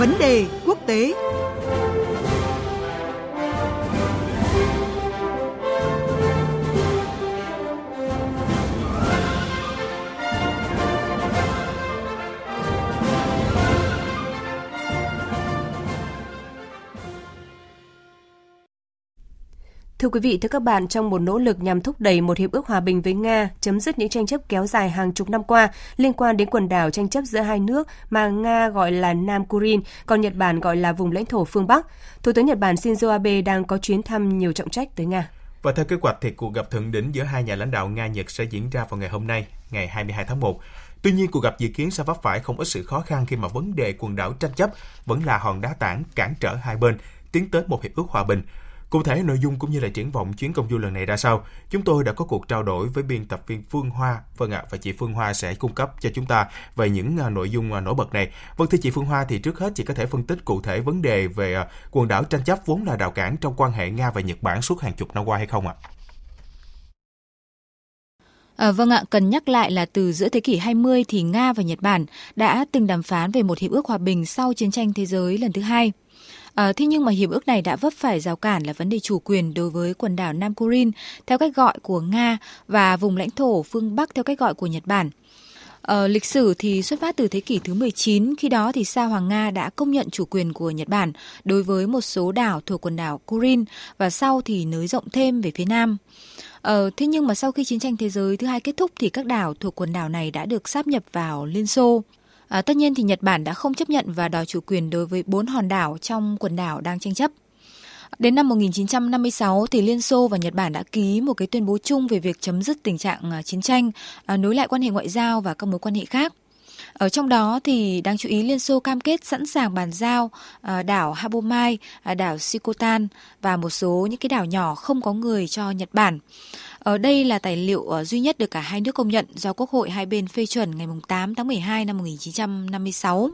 Vấn đề quốc tế. Thưa quý vị, thưa các bạn, trong một nỗ lực nhằm thúc đẩy một hiệp ước hòa bình với Nga, chấm dứt những tranh chấp kéo dài hàng chục năm qua liên quan đến quần đảo tranh chấp giữa hai nước mà Nga gọi là Nam Kurin, còn Nhật Bản gọi là vùng lãnh thổ phương Bắc, Thủ tướng Nhật Bản Shinzo Abe đang có chuyến thăm nhiều trọng trách tới Nga. Và theo kế hoạch thì cuộc gặp thượng đỉnh giữa hai nhà lãnh đạo Nga-Nhật sẽ diễn ra vào ngày hôm nay, ngày 22 tháng 1. Tuy nhiên, cuộc gặp dự kiến sẽ vấp phải không ít sự khó khăn khi mà vấn đề quần đảo tranh chấp vẫn là hòn đá tảng cản trở hai bên tiến tới một hiệp ước hòa bình. Cụ thể nội dung cũng như là triển vọng chuyến công du lần này ra sao, chúng tôi đã có cuộc trao đổi với biên tập viên Phương Hoa. Vâng ạ, và chị Phương Hoa sẽ cung cấp cho chúng ta về những à, nội dung à, nổi bật này. Vâng thưa chị Phương Hoa thì trước hết chị có thể phân tích cụ thể vấn đề về à, quần đảo tranh chấp vốn là rào cản trong quan hệ Nga và Nhật Bản suốt hàng chục năm qua hay không ạ? À, vâng ạ, cần nhắc lại là từ giữa thế kỷ 20 thì Nga và Nhật Bản đã từng đàm phán về một hiệp ước hòa bình sau chiến tranh thế giới lần thứ hai. À, thế nhưng mà hiệp ước này đã vấp phải rào cản là vấn đề chủ quyền đối với quần đảo Nam Kurin theo cách gọi của Nga và vùng lãnh thổ phương Bắc theo cách gọi của Nhật Bản. Ờ, lịch sử thì xuất phát từ thế kỷ thứ 19, khi đó thì Sa Hoàng Nga đã công nhận chủ quyền của Nhật Bản đối với một số đảo thuộc quần đảo Kurin và sau thì nới rộng thêm về phía Nam. Ờ, thế nhưng mà sau khi chiến tranh thế giới thứ hai kết thúc thì các đảo thuộc quần đảo này đã được sáp nhập vào Liên Xô. À, tất nhiên thì Nhật Bản đã không chấp nhận và đòi chủ quyền đối với bốn hòn đảo trong quần đảo đang tranh chấp. Đến năm 1956 thì Liên Xô và Nhật Bản đã ký một cái tuyên bố chung về việc chấm dứt tình trạng à, chiến tranh, à, nối lại quan hệ ngoại giao và các mối quan hệ khác. Ở trong đó thì đáng chú ý Liên Xô cam kết sẵn sàng bàn giao à, đảo Habomai, à, đảo Sikotan và một số những cái đảo nhỏ không có người cho Nhật Bản. Ở đây là tài liệu ờ, duy nhất được cả hai nước công nhận do Quốc hội hai bên phê chuẩn ngày 8 tháng 12 năm 1956.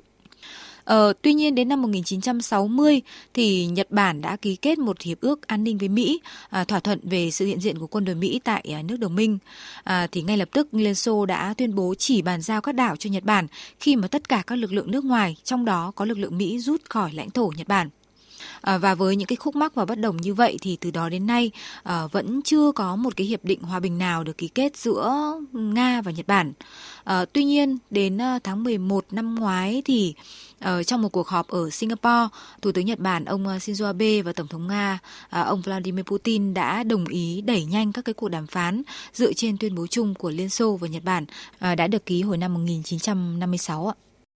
Ờ, tuy nhiên đến năm 1960 thì Nhật Bản đã ký kết một hiệp ước an ninh với Mỹ, à, thỏa thuận về sự hiện diện của quân đội Mỹ tại à, nước đồng minh. À, thì ngay lập tức Liên Xô đã tuyên bố chỉ bàn giao các đảo cho Nhật Bản khi mà tất cả các lực lượng nước ngoài, trong đó có lực lượng Mỹ rút khỏi lãnh thổ Nhật Bản. À, và với những cái khúc mắc và bất đồng như vậy thì từ đó đến nay à, vẫn chưa có một cái hiệp định hòa bình nào được ký kết giữa Nga và Nhật Bản. À, tuy nhiên đến à, tháng 11 năm ngoái thì ờ, trong một cuộc họp ở Singapore, Thủ tướng Nhật Bản ông à, Shinzo Abe và Tổng thống Nga à, ông Vladimir Putin đã đồng ý đẩy nhanh các cái cuộc đàm phán dựa trên tuyên bố chung của Liên Xô và Nhật Bản đã được ký hồi năm 1956 ạ.